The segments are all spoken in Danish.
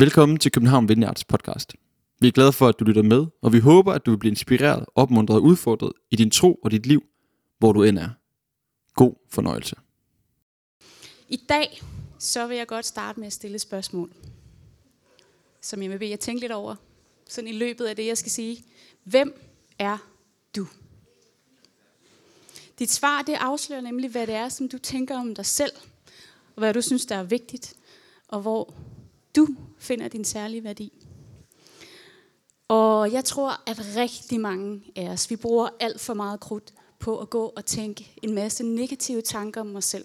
Velkommen til København Vineyards podcast. Vi er glade for, at du lytter med, og vi håber, at du vil blive inspireret, opmuntret og udfordret i din tro og dit liv, hvor du end er. God fornøjelse. I dag så vil jeg godt starte med at stille et spørgsmål, som jeg vil bede jer tænke lidt over, sådan i løbet af det, jeg skal sige. Hvem er du? Dit svar, det afslører nemlig, hvad det er, som du tænker om dig selv, og hvad du synes, der er vigtigt, og hvor du finder din særlige værdi. Og jeg tror, at rigtig mange af os, vi bruger alt for meget krudt på at gå og tænke en masse negative tanker om os selv.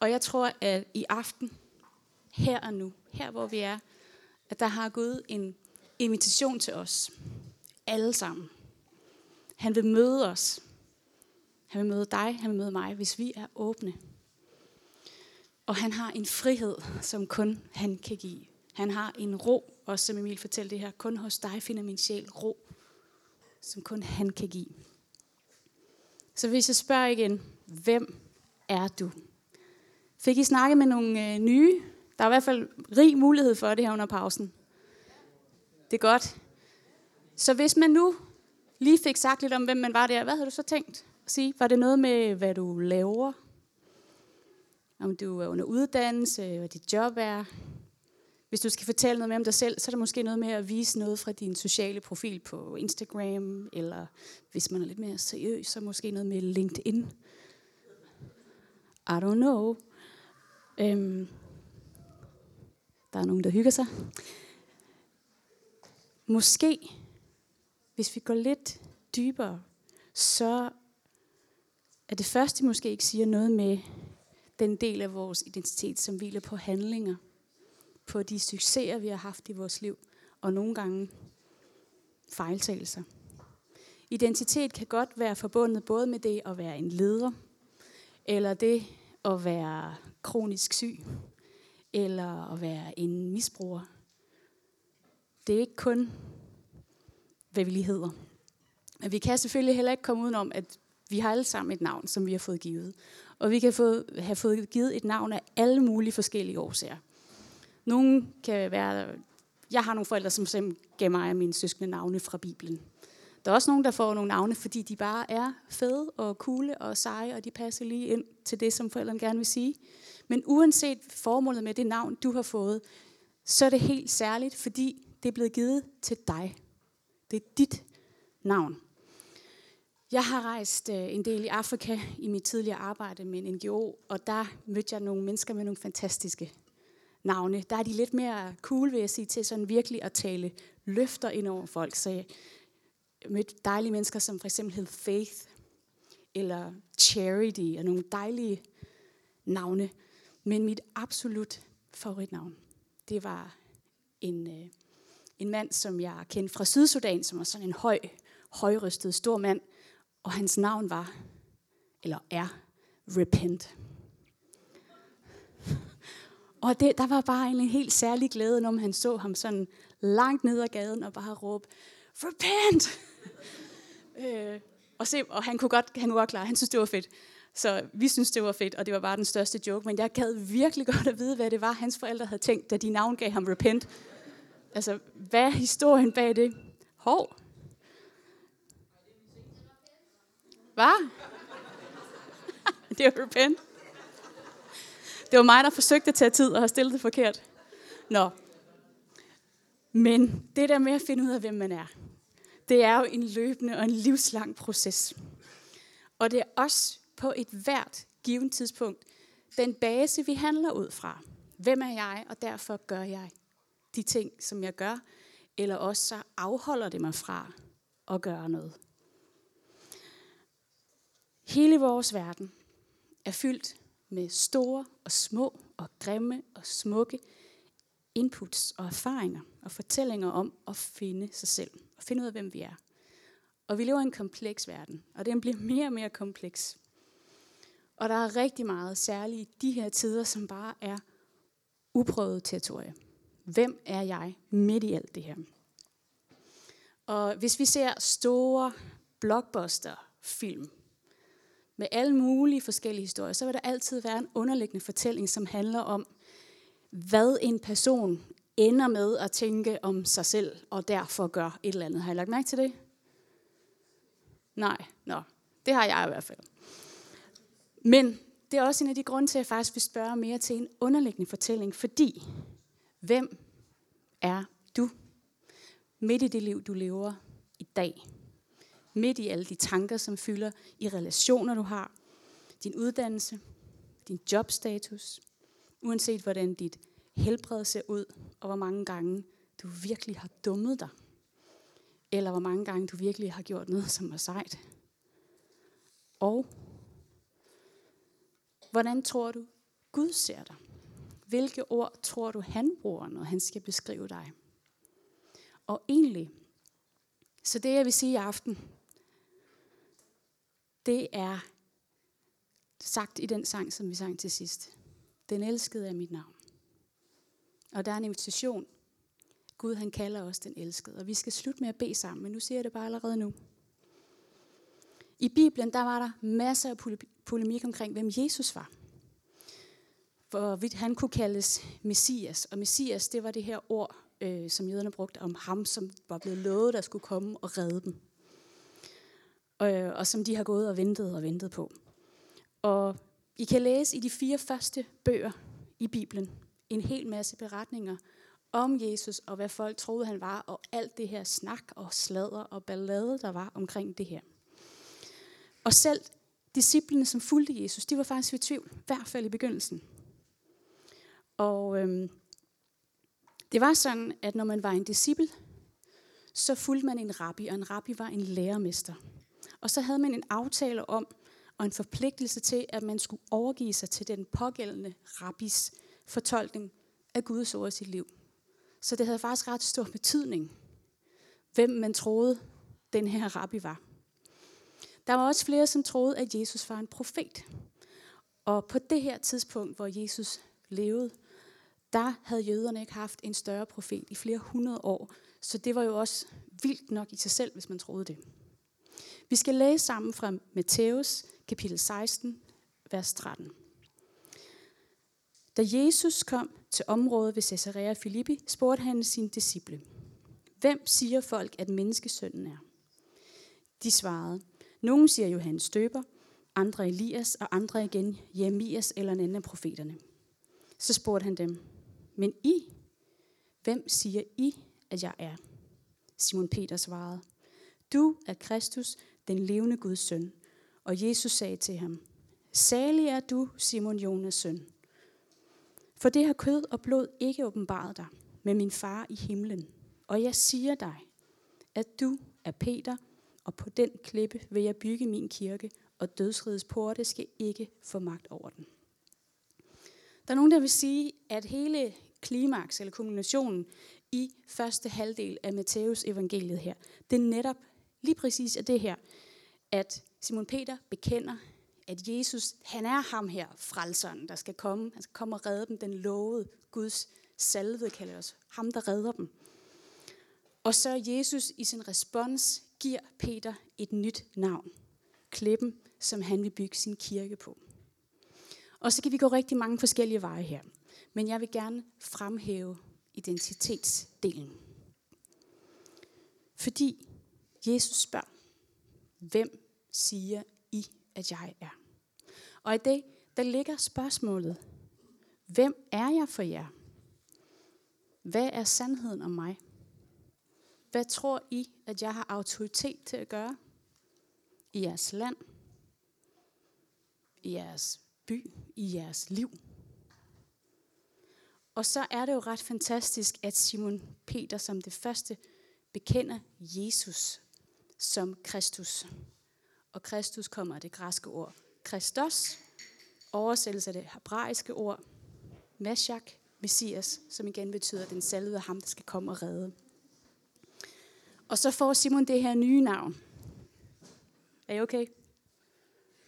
Og jeg tror, at i aften, her og nu, her hvor vi er, at der har Gud en invitation til os. Alle sammen. Han vil møde os. Han vil møde dig, han vil møde mig, hvis vi er åbne. Og han har en frihed, som kun han kan give. Han har en ro, også som Emil fortalte det her, kun hos dig finder min sjæl ro, som kun han kan give. Så hvis jeg spørger igen, hvem er du? Fik I snakket med nogle øh, nye? Der er i hvert fald rig mulighed for det her under pausen. Det er godt. Så hvis man nu lige fik sagt lidt om, hvem man var der, hvad havde du så tænkt at sige? Var det noget med, hvad du laver? Om du er under uddannelse, hvad dit job er? Hvis du skal fortælle noget mere om dig selv, så er der måske noget med at vise noget fra din sociale profil på Instagram, eller hvis man er lidt mere seriøs, så måske noget med LinkedIn. I don't know. Øhm, der er nogen, der hygger sig. Måske, hvis vi går lidt dybere, så er det første måske ikke siger noget med den del af vores identitet, som hviler på handlinger, på de succeser, vi har haft i vores liv, og nogle gange fejltagelser. Identitet kan godt være forbundet både med det at være en leder, eller det at være kronisk syg, eller at være en misbruger. Det er ikke kun, hvad vi lige hedder. Men vi kan selvfølgelig heller ikke komme udenom, at vi har alle sammen et navn, som vi har fået givet. Og vi kan få, have fået givet et navn af alle mulige forskellige årsager. Nogle kan være... Jeg har nogle forældre, som simpelthen gav mig af mine søskende navne fra Bibelen. Der er også nogen, der får nogle navne, fordi de bare er fede og coole og seje, og de passer lige ind til det, som forældrene gerne vil sige. Men uanset formålet med det navn, du har fået, så er det helt særligt, fordi det er blevet givet til dig. Det er dit navn. Jeg har rejst øh, en del i Afrika i mit tidligere arbejde med en NGO, og der mødte jeg nogle mennesker med nogle fantastiske navne. Der er de lidt mere cool, vil jeg sige, til sådan virkelig at tale løfter ind over folk. Så jeg mødte dejlige mennesker, som for eksempel hed Faith, eller Charity, og nogle dejlige navne. Men mit absolut favoritnavn, det var en, øh, en mand, som jeg kendte fra Sydsudan, som var sådan en høj, højrystet, stor mand, og hans navn var, eller er, Repent. Og det, der var bare en helt særlig glæde, når han så ham sådan langt ned ad gaden og bare råbe, Repent! øh, og, se, og han kunne godt, han kunne godt klare, han synes, det var fedt. Så vi synes, det var fedt, og det var bare den største joke. Men jeg gad virkelig godt at vide, hvad det var, hans forældre havde tænkt, da de navngav ham Repent. Altså, hvad er historien bag det? Hov, Hvad? det var repent. Det var mig, der forsøgte at tage tid og har stillet det forkert. Nå. Men det der med at finde ud af, hvem man er, det er jo en løbende og en livslang proces. Og det er også på et hvert givet tidspunkt den base, vi handler ud fra. Hvem er jeg, og derfor gør jeg de ting, som jeg gør, eller også så afholder det mig fra at gøre noget. Hele vores verden er fyldt med store og små og grimme og smukke inputs og erfaringer og fortællinger om at finde sig selv og finde ud af, hvem vi er. Og vi lever i en kompleks verden, og den bliver mere og mere kompleks. Og der er rigtig meget, særligt i de her tider, som bare er uprøvet territorie. Hvem er jeg midt i alt det her? Og hvis vi ser store blockbuster-film, med alle mulige forskellige historier, så vil der altid være en underliggende fortælling, som handler om, hvad en person ender med at tænke om sig selv, og derfor gør et eller andet. Har I lagt mærke til det? Nej, nå. Det har jeg i hvert fald. Men det er også en af de grunde til, at jeg faktisk vil spørge mere til en underliggende fortælling, fordi hvem er du midt i det liv, du lever i dag? Midt i alle de tanker, som fylder i relationer, du har, din uddannelse, din jobstatus, uanset hvordan dit helbred ser ud, og hvor mange gange du virkelig har dummet dig, eller hvor mange gange du virkelig har gjort noget, som var sejt. Og hvordan tror du, Gud ser dig? Hvilke ord tror du, han bruger, når han skal beskrive dig? Og egentlig, så det jeg vil sige i aften, det er sagt i den sang, som vi sang til sidst. Den elskede er mit navn. Og der er en invitation. Gud han kalder os den elskede. Og vi skal slutte med at bede sammen, men nu siger jeg det bare allerede nu. I Bibelen der var der masser af polemik omkring, hvem Jesus var. For han kunne kaldes Messias. Og Messias, det var det her ord, øh, som jøderne brugte om ham, som var blevet lovet, der skulle komme og redde dem. Øh, og som de har gået og ventet og ventet på. Og I kan læse i de fire første bøger i Bibelen en hel masse beretninger om Jesus og hvad folk troede, han var, og alt det her snak og sladder og ballade, der var omkring det her. Og selv disciplene, som fulgte Jesus, de var faktisk i tvivl, i hvert fald i begyndelsen. Og øhm, det var sådan, at når man var en disciple, så fulgte man en rabbi, og en rabbi var en lærermester. Og så havde man en aftale om, og en forpligtelse til, at man skulle overgive sig til den pågældende rabbis fortolkning af Guds ord i sit liv. Så det havde faktisk ret stor betydning, hvem man troede, den her rabbi var. Der var også flere, som troede, at Jesus var en profet. Og på det her tidspunkt, hvor Jesus levede, der havde jøderne ikke haft en større profet i flere hundrede år. Så det var jo også vildt nok i sig selv, hvis man troede det. Vi skal læse sammen fra Matthæus kapitel 16, vers 13. Da Jesus kom til området ved Caesarea Philippi, spurgte han sine disciple, Hvem siger folk, at menneskesønnen er? De svarede, Nogle siger Johannes Støber, andre Elias, og andre igen Jeremias eller en anden af profeterne. Så spurgte han dem, Men I, hvem siger I, at jeg er? Simon Peter svarede, Du er Kristus, den levende Guds søn. Og Jesus sagde til ham, Salig er du, Simon Jonas søn. For det har kød og blod ikke åbenbaret dig, med min far i himlen. Og jeg siger dig, at du er Peter, og på den klippe vil jeg bygge min kirke, og dødsrigets porte skal ikke få magt over den. Der er nogen, der vil sige, at hele klimaks eller kombinationen i første halvdel af Matteus evangeliet her, det netop lige præcis af det her, at Simon Peter bekender, at Jesus, han er ham her, frelseren, der skal komme. Han skal komme og redde dem, den lovede Guds salvede, kalder os. Ham, der redder dem. Og så Jesus i sin respons giver Peter et nyt navn. Klippen, som han vil bygge sin kirke på. Og så kan vi gå rigtig mange forskellige veje her. Men jeg vil gerne fremhæve identitetsdelen. Fordi Jesus spørger, hvem siger I, at jeg er? Og i det, der ligger spørgsmålet, hvem er jeg for jer? Hvad er sandheden om mig? Hvad tror I, at jeg har autoritet til at gøre? I jeres land? I jeres by? I jeres liv? Og så er det jo ret fantastisk, at Simon Peter som det første bekender Jesus som Kristus. Og Kristus kommer af det græske ord Kristos, oversættelse af det hebraiske ord Meshach, Messias, som igen betyder den salvede ham, der skal komme og redde. Og så får Simon det her nye navn. Er I okay?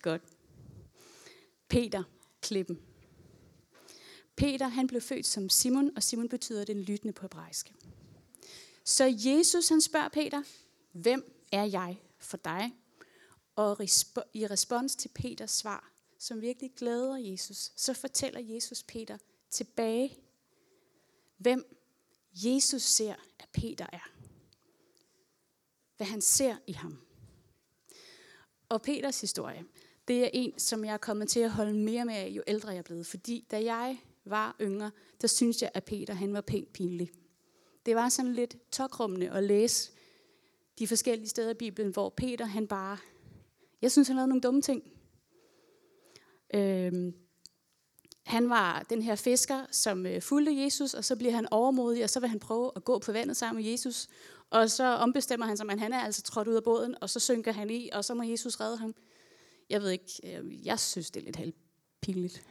Godt. Peter Klippen. Peter han blev født som Simon, og Simon betyder den lyttende på hebraisk. Så Jesus han spørger Peter, hvem er jeg for dig? Og i respons til Peters svar, som virkelig glæder Jesus, så fortæller Jesus Peter tilbage, hvem Jesus ser, at Peter er. Hvad han ser i ham. Og Peters historie, det er en, som jeg er kommet til at holde mere med af, jo ældre jeg er blevet. Fordi da jeg var yngre, der synes jeg, at Peter han var pænt pinlig. Det var sådan lidt tokrummende at læse de forskellige steder i Bibelen, hvor Peter han bare, jeg synes han lavede nogle dumme ting. Øhm, han var den her fisker, som øh, fulgte Jesus, og så bliver han overmodig, og så vil han prøve at gå på vandet sammen med Jesus. Og så ombestemmer han sig, at han er altså trådt ud af båden, og så synker han i, og så må Jesus redde ham. Jeg ved ikke, øh, jeg synes, det er lidt halvt pinligt.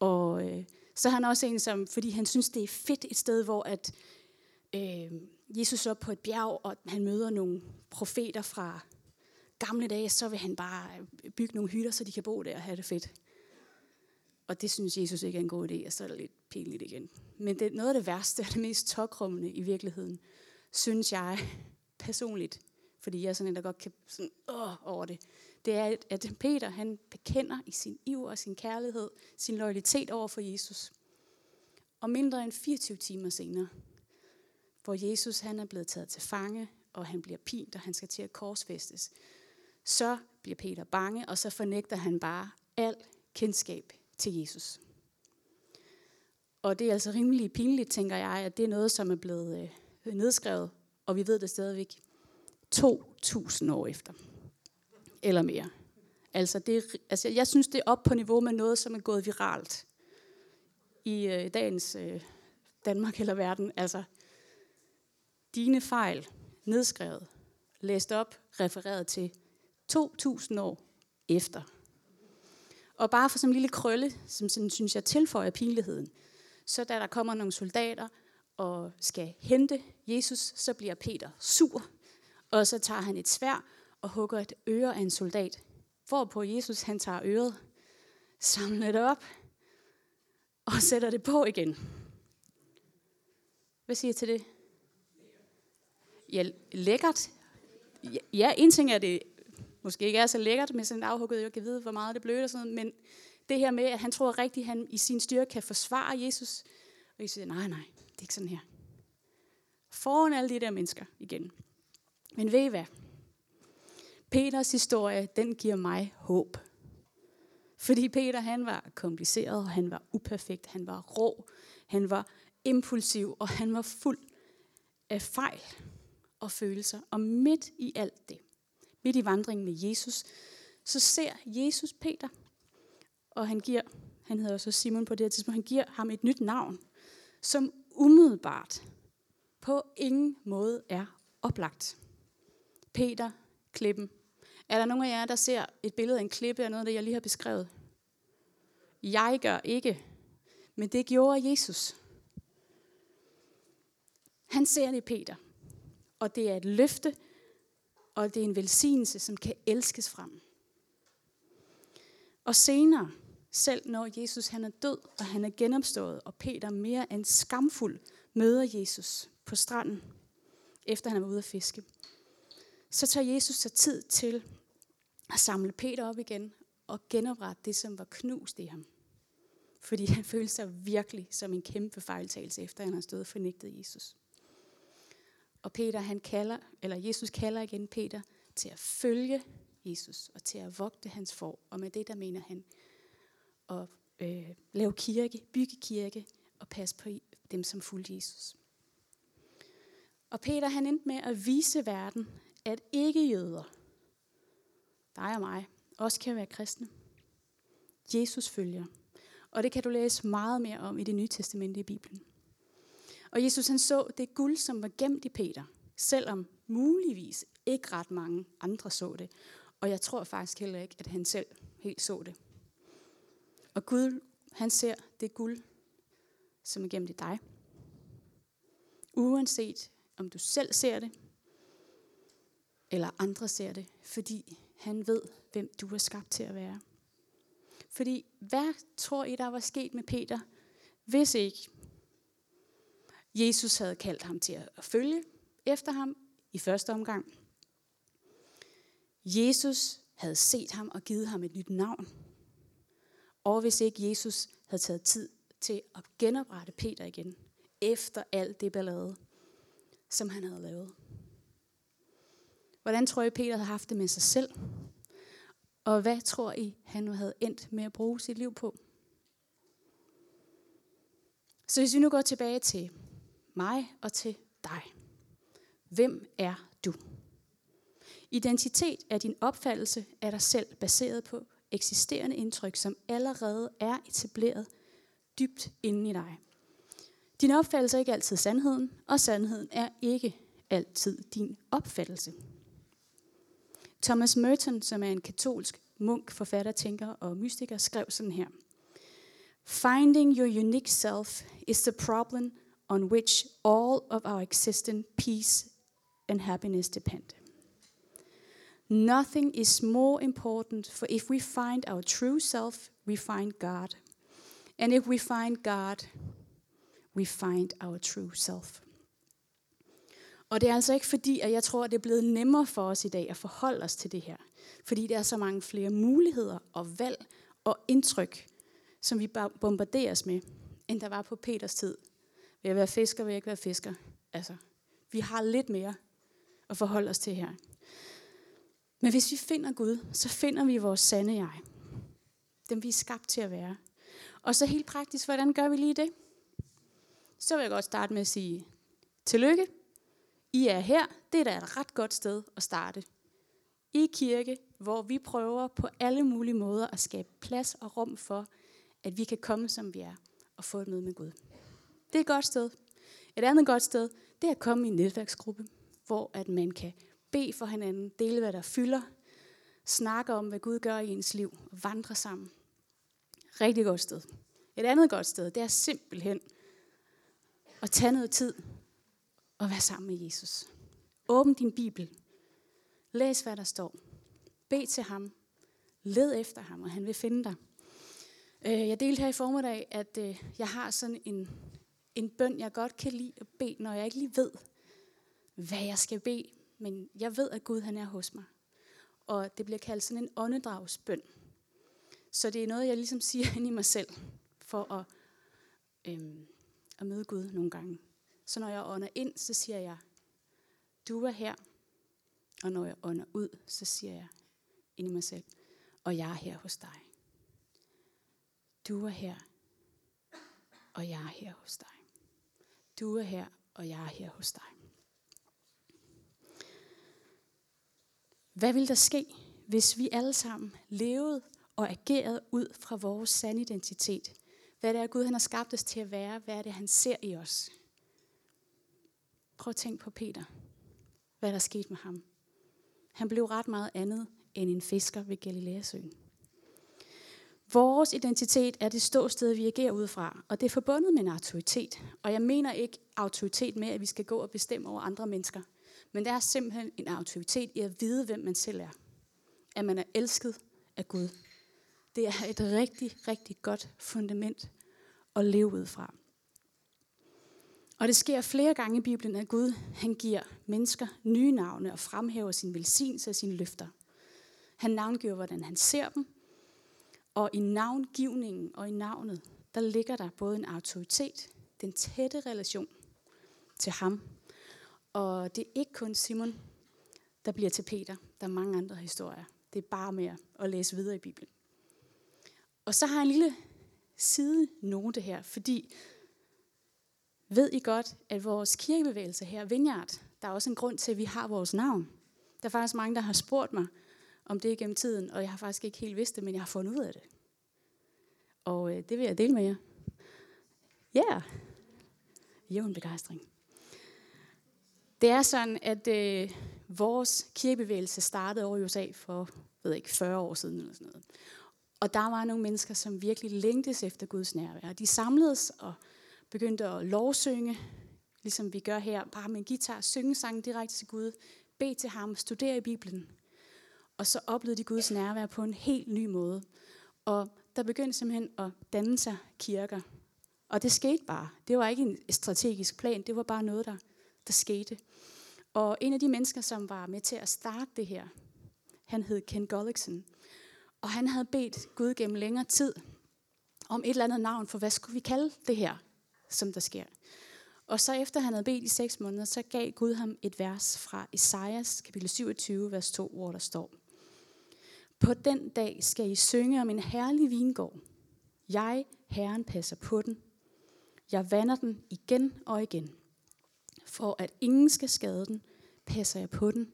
Og øh, så er han også en, som, fordi han synes, det er fedt et sted, hvor at, øh, Jesus op på et bjerg, og han møder nogle profeter fra gamle dage, så vil han bare bygge nogle hytter, så de kan bo der og have det fedt. Og det synes Jesus ikke er en god idé, og så er det lidt pinligt igen. Men det, noget af det værste og det mest tokrummende i virkeligheden, synes jeg personligt, fordi jeg er sådan en, der godt kan sådan, åh, over det, det er, at Peter han bekender i sin iver og sin kærlighed, sin loyalitet over for Jesus. Og mindre end 24 timer senere, hvor Jesus han er blevet taget til fange, og han bliver pint, og han skal til at korsfæstes, så bliver Peter bange, og så fornægter han bare al kendskab til Jesus. Og det er altså rimelig pinligt, tænker jeg, at det er noget, som er blevet øh, nedskrevet, og vi ved det stadigvæk 2.000 år efter. Eller mere. Altså, det, altså, jeg synes, det er op på niveau med noget, som er gået viralt i øh, dagens øh, Danmark eller verden. Altså, dine fejl, nedskrevet, læst op, refereret til 2.000 år efter. Og bare for sådan en lille krølle, som sådan, synes jeg tilføjer pinligheden, så da der kommer nogle soldater og skal hente Jesus, så bliver Peter sur, og så tager han et svær og hugger et øre af en soldat. Hvorpå Jesus han tager øret, samler det op og sætter det på igen. Hvad siger I til det? Ja, lækkert. Ja, en ting er det måske ikke er så lækkert med sådan en afhugget jeg kan vide, hvor meget det blødt og sådan men det her med, at han tror rigtigt, at han i sin styrke kan forsvare Jesus, og Jesus siger, nej, nej, det er ikke sådan her. Foran alle de der mennesker igen. Men ved I hvad? Peters historie, den giver mig håb. Fordi Peter, han var kompliceret, og han var uperfekt, han var rå, han var impulsiv, og han var fuld af fejl og følelser. Og midt i alt det, midt i vandringen med Jesus, så ser Jesus Peter, og han giver, han hedder også Simon på det her tidspunkt, han giver ham et nyt navn, som umiddelbart på ingen måde er oplagt. Peter Klippen. Er der nogen af jer, der ser et billede af en klippe af noget det, jeg lige har beskrevet? Jeg gør ikke, men det gjorde Jesus. Han ser det i Peter, og det er et løfte, og det er en velsignelse, som kan elskes frem. Og senere, selv når Jesus han er død, og han er genopstået, og Peter mere end skamfuld møder Jesus på stranden, efter han er ude at fiske, så tager Jesus sig tid til at samle Peter op igen og genoprette det, som var knust i ham. Fordi han følte sig virkelig som en kæmpe fejltagelse, efter han har stået og fornægtet Jesus. Og Peter, han kalder, eller Jesus kalder igen Peter til at følge Jesus og til at vogte hans for. Og med det, der mener han at øh, lave kirke, bygge kirke og passe på dem, som fulgte Jesus. Og Peter, han endte med at vise verden, at ikke jøder, dig og mig, også kan være kristne. Jesus følger. Og det kan du læse meget mere om i det nye testamente i Bibelen. Og Jesus han så det guld, som var gemt i Peter, selvom muligvis ikke ret mange andre så det. Og jeg tror faktisk heller ikke, at han selv helt så det. Og Gud, han ser det guld, som er gemt i dig. Uanset om du selv ser det, eller andre ser det, fordi han ved, hvem du er skabt til at være. Fordi hvad tror I, der var sket med Peter, hvis ikke Jesus havde kaldt ham til at følge efter ham i første omgang. Jesus havde set ham og givet ham et nyt navn. Og hvis ikke Jesus havde taget tid til at genoprette Peter igen, efter alt det ballade, som han havde lavet. Hvordan tror I, Peter havde haft det med sig selv? Og hvad tror I, han havde endt med at bruge sit liv på? Så hvis vi nu går tilbage til mig og til dig. Hvem er du? Identitet er din opfattelse af dig selv baseret på eksisterende indtryk, som allerede er etableret dybt inde i dig. Din opfattelse er ikke altid sandheden, og sandheden er ikke altid din opfattelse. Thomas Merton, som er en katolsk munk, forfatter, tænker og mystiker, skrev sådan her. Finding your unique self is the problem on which all of our existent peace and happiness depend. Nothing is more important, for if we find our true self, we find God. And if we find God, we find our true self. Og det er altså ikke fordi, at jeg tror, at det er blevet nemmere for os i dag at forholde os til det her. Fordi der er så mange flere muligheder og valg og indtryk, som vi bombarderes med, end der var på Peters tid. Vil jeg være fisker, vil jeg ikke være fisker? Altså, vi har lidt mere at forholde os til her. Men hvis vi finder Gud, så finder vi vores sande jeg. Dem vi er skabt til at være. Og så helt praktisk, hvordan gør vi lige det? Så vil jeg godt starte med at sige, tillykke, I er her. Det er da et ret godt sted at starte. I kirke, hvor vi prøver på alle mulige måder at skabe plads og rum for, at vi kan komme, som vi er, og få et møde med Gud. Det er et godt sted. Et andet godt sted, det er at komme i en netværksgruppe, hvor at man kan bede for hinanden, dele hvad der fylder, snakke om, hvad Gud gør i ens liv, og vandre sammen. Rigtig godt sted. Et andet godt sted, det er simpelthen at tage noget tid og være sammen med Jesus. Åbn din Bibel. Læs, hvad der står. Bed til ham. Led efter ham, og han vil finde dig. Øh, jeg delte her i formiddag, at øh, jeg har sådan en, en bøn, jeg godt kan lide at bede, når jeg ikke lige ved, hvad jeg skal bede. Men jeg ved, at Gud han er hos mig. Og det bliver kaldt sådan en åndedragsbøn. Så det er noget, jeg ligesom siger ind i mig selv, for at, øhm, at møde Gud nogle gange. Så når jeg ånder ind, så siger jeg, du er her. Og når jeg ånder ud, så siger jeg ind i mig selv, og jeg er her hos dig. Du er her, og jeg er her hos dig. Du er her, og jeg er her hos dig. Hvad vil der ske, hvis vi alle sammen levede og agerede ud fra vores sande identitet? Hvad det er, Gud han har skabt os til at være? Hvad er det, han ser i os? Prøv at tænke på Peter. Hvad der skete med ham. Han blev ret meget andet end en fisker ved Galileasøen. Vores identitet er det ståsted, vi agerer ud fra, og det er forbundet med en autoritet. Og jeg mener ikke autoritet med, at vi skal gå og bestemme over andre mennesker. Men der er simpelthen en autoritet i at vide, hvem man selv er. At man er elsket af Gud. Det er et rigtig, rigtig godt fundament at leve ud fra. Og det sker flere gange i Bibelen, at Gud han giver mennesker nye navne og fremhæver sin velsignelse og sine løfter. Han navngiver, hvordan han ser dem, og i navngivningen og i navnet, der ligger der både en autoritet, den tætte relation til ham. Og det er ikke kun Simon, der bliver til Peter. Der er mange andre historier. Det er bare med at læse videre i Bibelen. Og så har jeg en lille side note her, fordi ved I godt, at vores kirkebevægelse her, Vineyard, der er også en grund til, at vi har vores navn. Der er faktisk mange, der har spurgt mig, om det gennem tiden, og jeg har faktisk ikke helt vidst det, men jeg har fundet ud af det. Og øh, det vil jeg dele med jer. Ja, yeah. jævn begejstring. Det er sådan, at øh, vores kirkebevægelse startede over i USA for ved ikke, 40 år siden eller sådan noget. Og der var nogle mennesker, som virkelig længtes efter Guds nærvær. De samledes og begyndte at lovsynge, ligesom vi gør her, bare med en guitar, synge sangen direkte til Gud, bede til ham, studere i Bibelen, og så oplevede de Guds nærvær på en helt ny måde. Og der begyndte simpelthen at danne sig kirker. Og det skete bare. Det var ikke en strategisk plan, det var bare noget, der, der skete. Og en af de mennesker, som var med til at starte det her, han hed Ken Gullickson. Og han havde bedt Gud gennem længere tid om et eller andet navn for, hvad skulle vi kalde det her, som der sker. Og så efter han havde bedt i seks måneder, så gav Gud ham et vers fra Esajas kapitel 27, vers 2, hvor der står, på den dag skal I synge om en herlig vingård. Jeg, Herren, passer på den. Jeg vander den igen og igen. For at ingen skal skade den, passer jeg på den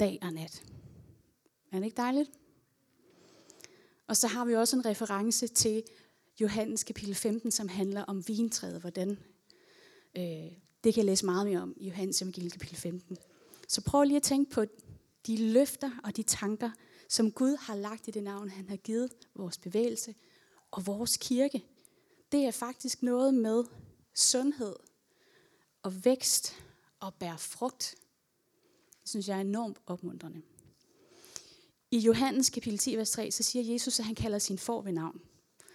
dag og nat. Er det ikke dejligt? Og så har vi også en reference til Johannes kapitel 15, som handler om vintræet, hvordan øh, det kan jeg læse meget mere om i Johannes kapitel kapitel 15. Så prøv lige at tænke på de løfter og de tanker, som Gud har lagt i det navn, han har givet vores bevægelse og vores kirke. Det er faktisk noget med sundhed og vækst og bære frugt. Det synes jeg er enormt opmuntrende. I Johannes kapitel 10, vers 3, så siger Jesus, at han kalder sin får ved navn.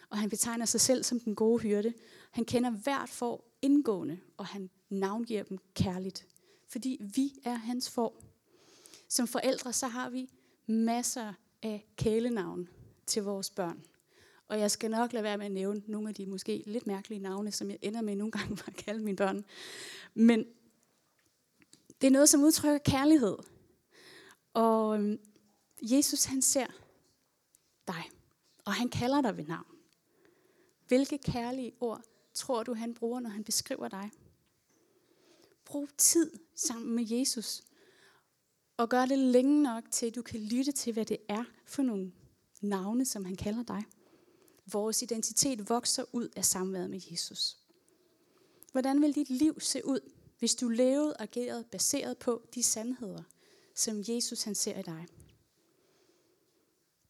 Og han betegner sig selv som den gode hyrde. Han kender hvert får indgående, og han navngiver dem kærligt. Fordi vi er hans får. Som forældre, så har vi masser af kælenavn til vores børn. Og jeg skal nok lade være med at nævne nogle af de måske lidt mærkelige navne, som jeg ender med nogle gange at kalde mine børn. Men det er noget, som udtrykker kærlighed. Og øhm, Jesus han ser dig, og han kalder dig ved navn. Hvilke kærlige ord tror du, han bruger, når han beskriver dig? Brug tid sammen med Jesus, og gør det længe nok til, at du kan lytte til, hvad det er for nogle navne, som han kalder dig. Vores identitet vokser ud af samværet med Jesus. Hvordan vil dit liv se ud, hvis du levede og agerede baseret på de sandheder, som Jesus han ser i dig?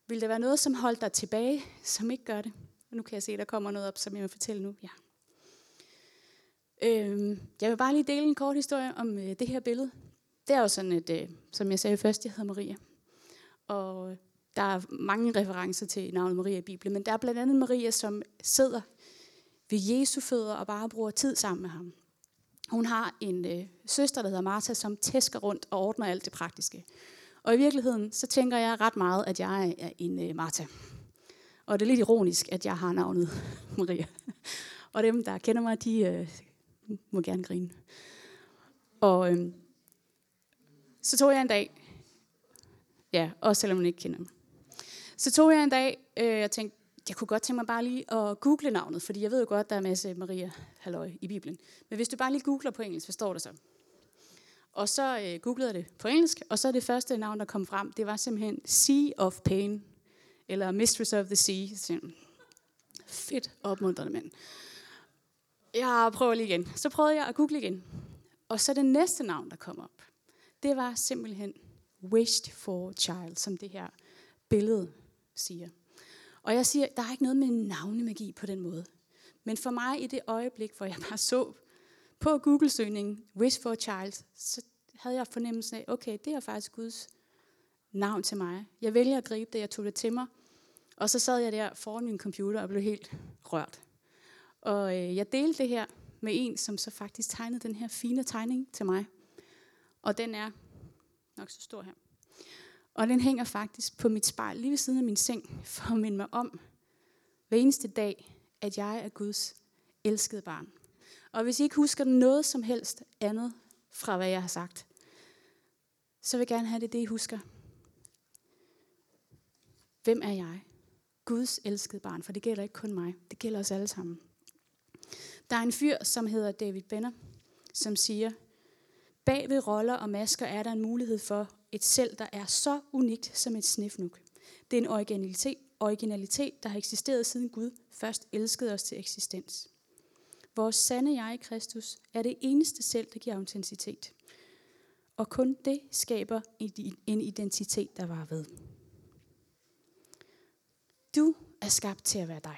Vil der være noget, som holder dig tilbage, som ikke gør det? Og nu kan jeg se, at der kommer noget op, som jeg vil fortælle nu. Ja. Øhm, jeg vil bare lige dele en kort historie om øh, det her billede. Det er jo sådan et, øh, som jeg sagde først, jeg hedder Maria. Og øh, der er mange referencer til navnet Maria i Bibelen, men der er blandt andet Maria, som sidder ved Jesu fødder og bare bruger tid sammen med ham. Hun har en øh, søster, der hedder Martha, som tæsker rundt og ordner alt det praktiske. Og i virkeligheden, så tænker jeg ret meget, at jeg er en øh, Martha. Og det er lidt ironisk, at jeg har navnet Maria. Og dem, der kender mig, de øh, må gerne grine. Og øh, så tog jeg en dag, ja, også selvom man ikke kender mig. Så tog jeg en dag, øh, jeg tænkte, jeg kunne godt tænke mig bare lige at google navnet, fordi jeg ved jo godt, der er en masse Maria Halløj i Bibelen. Men hvis du bare lige googler på engelsk, hvad står der så? Og så øh, googlede jeg det på engelsk, og så det første navn, der kom frem, det var simpelthen Sea of Pain, eller Mistress of the Sea. Så, fedt opmuntrende mand. Jeg prøver lige igen. Så prøvede jeg at google igen. Og så det næste navn, der kom op, det var simpelthen Wished for Child, som det her billede siger. Og jeg siger, der er ikke noget med navnemagi på den måde. Men for mig i det øjeblik, hvor jeg bare så på Google-søgningen Wish for a Child, så havde jeg fornemmelsen af, okay, det er faktisk Guds navn til mig. Jeg vælger at gribe det, jeg tog det til mig. Og så sad jeg der foran min computer og blev helt rørt. Og øh, jeg delte det her med en, som så faktisk tegnede den her fine tegning til mig. Og den er nok så stor her. Og den hænger faktisk på mit spejl lige ved siden af min seng, for at minde mig om hver eneste dag, at jeg er Guds elskede barn. Og hvis I ikke husker noget som helst andet fra, hvad jeg har sagt, så vil jeg gerne have det, det I husker. Hvem er jeg? Guds elskede barn, for det gælder ikke kun mig. Det gælder os alle sammen. Der er en fyr, som hedder David Benner, som siger, bag ved roller og masker er der en mulighed for et selv, der er så unikt som et snifnuk. Det er en originalitet, originalitet, der har eksisteret siden Gud først elskede os til eksistens. Vores sande jeg i Kristus er det eneste selv, der giver autenticitet. Og kun det skaber en identitet, der var ved. Du er skabt til at være dig.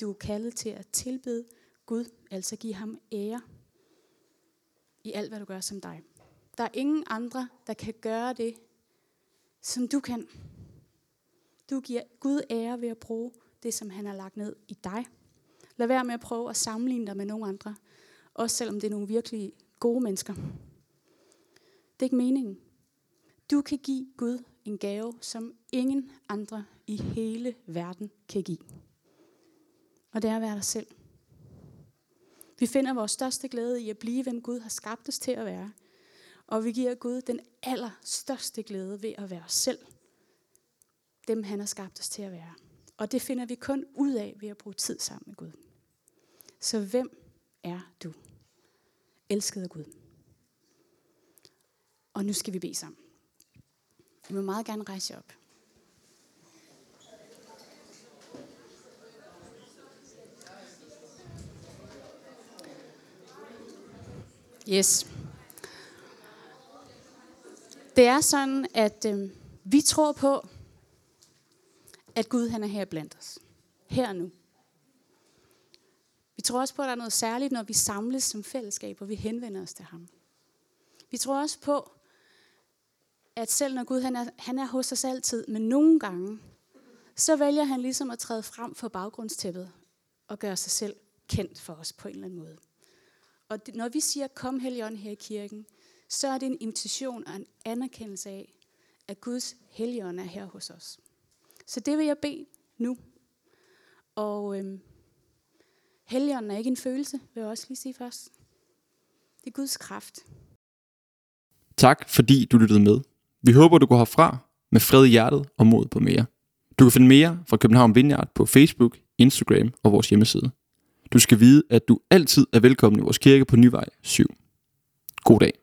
Du er kaldet til at tilbede Gud, altså give ham ære i alt, hvad du gør som dig. Der er ingen andre, der kan gøre det, som du kan. Du giver Gud ære ved at bruge det, som han har lagt ned i dig. Lad være med at prøve at sammenligne dig med nogen andre, også selvom det er nogle virkelig gode mennesker. Det er ikke meningen. Du kan give Gud en gave, som ingen andre i hele verden kan give. Og det er at være dig selv. Vi finder vores største glæde i at blive, hvem Gud har skabt os til at være. Og vi giver Gud den allerstørste glæde ved at være os selv. Dem han har skabt os til at være. Og det finder vi kun ud af ved at bruge tid sammen med Gud. Så hvem er du? Elskede Gud. Og nu skal vi bede sammen. Jeg vil meget gerne rejse op. Yes. Det er sådan, at øh, vi tror på, at Gud han er her blandt os. Her og nu. Vi tror også på, at der er noget særligt, når vi samles som fællesskab, og vi henvender os til ham. Vi tror også på, at selv når Gud han er, han er hos os altid, men nogle gange, så vælger han ligesom at træde frem for baggrundstæppet og gøre sig selv kendt for os på en eller anden måde. Og det, når vi siger, kom Helligånd her i kirken, så er det en invitation og en anerkendelse af, at Guds Helligånd er her hos os. Så det vil jeg bede nu. Og øhm, Helligånden er ikke en følelse, vil jeg også lige sige først. Det er Guds kraft. Tak fordi du lyttede med. Vi håber, du går herfra med fred i hjertet og mod på mere. Du kan finde mere fra København Vineyard på Facebook, Instagram og vores hjemmeside. Du skal vide, at du altid er velkommen i vores kirke på Nyvej 7. God dag.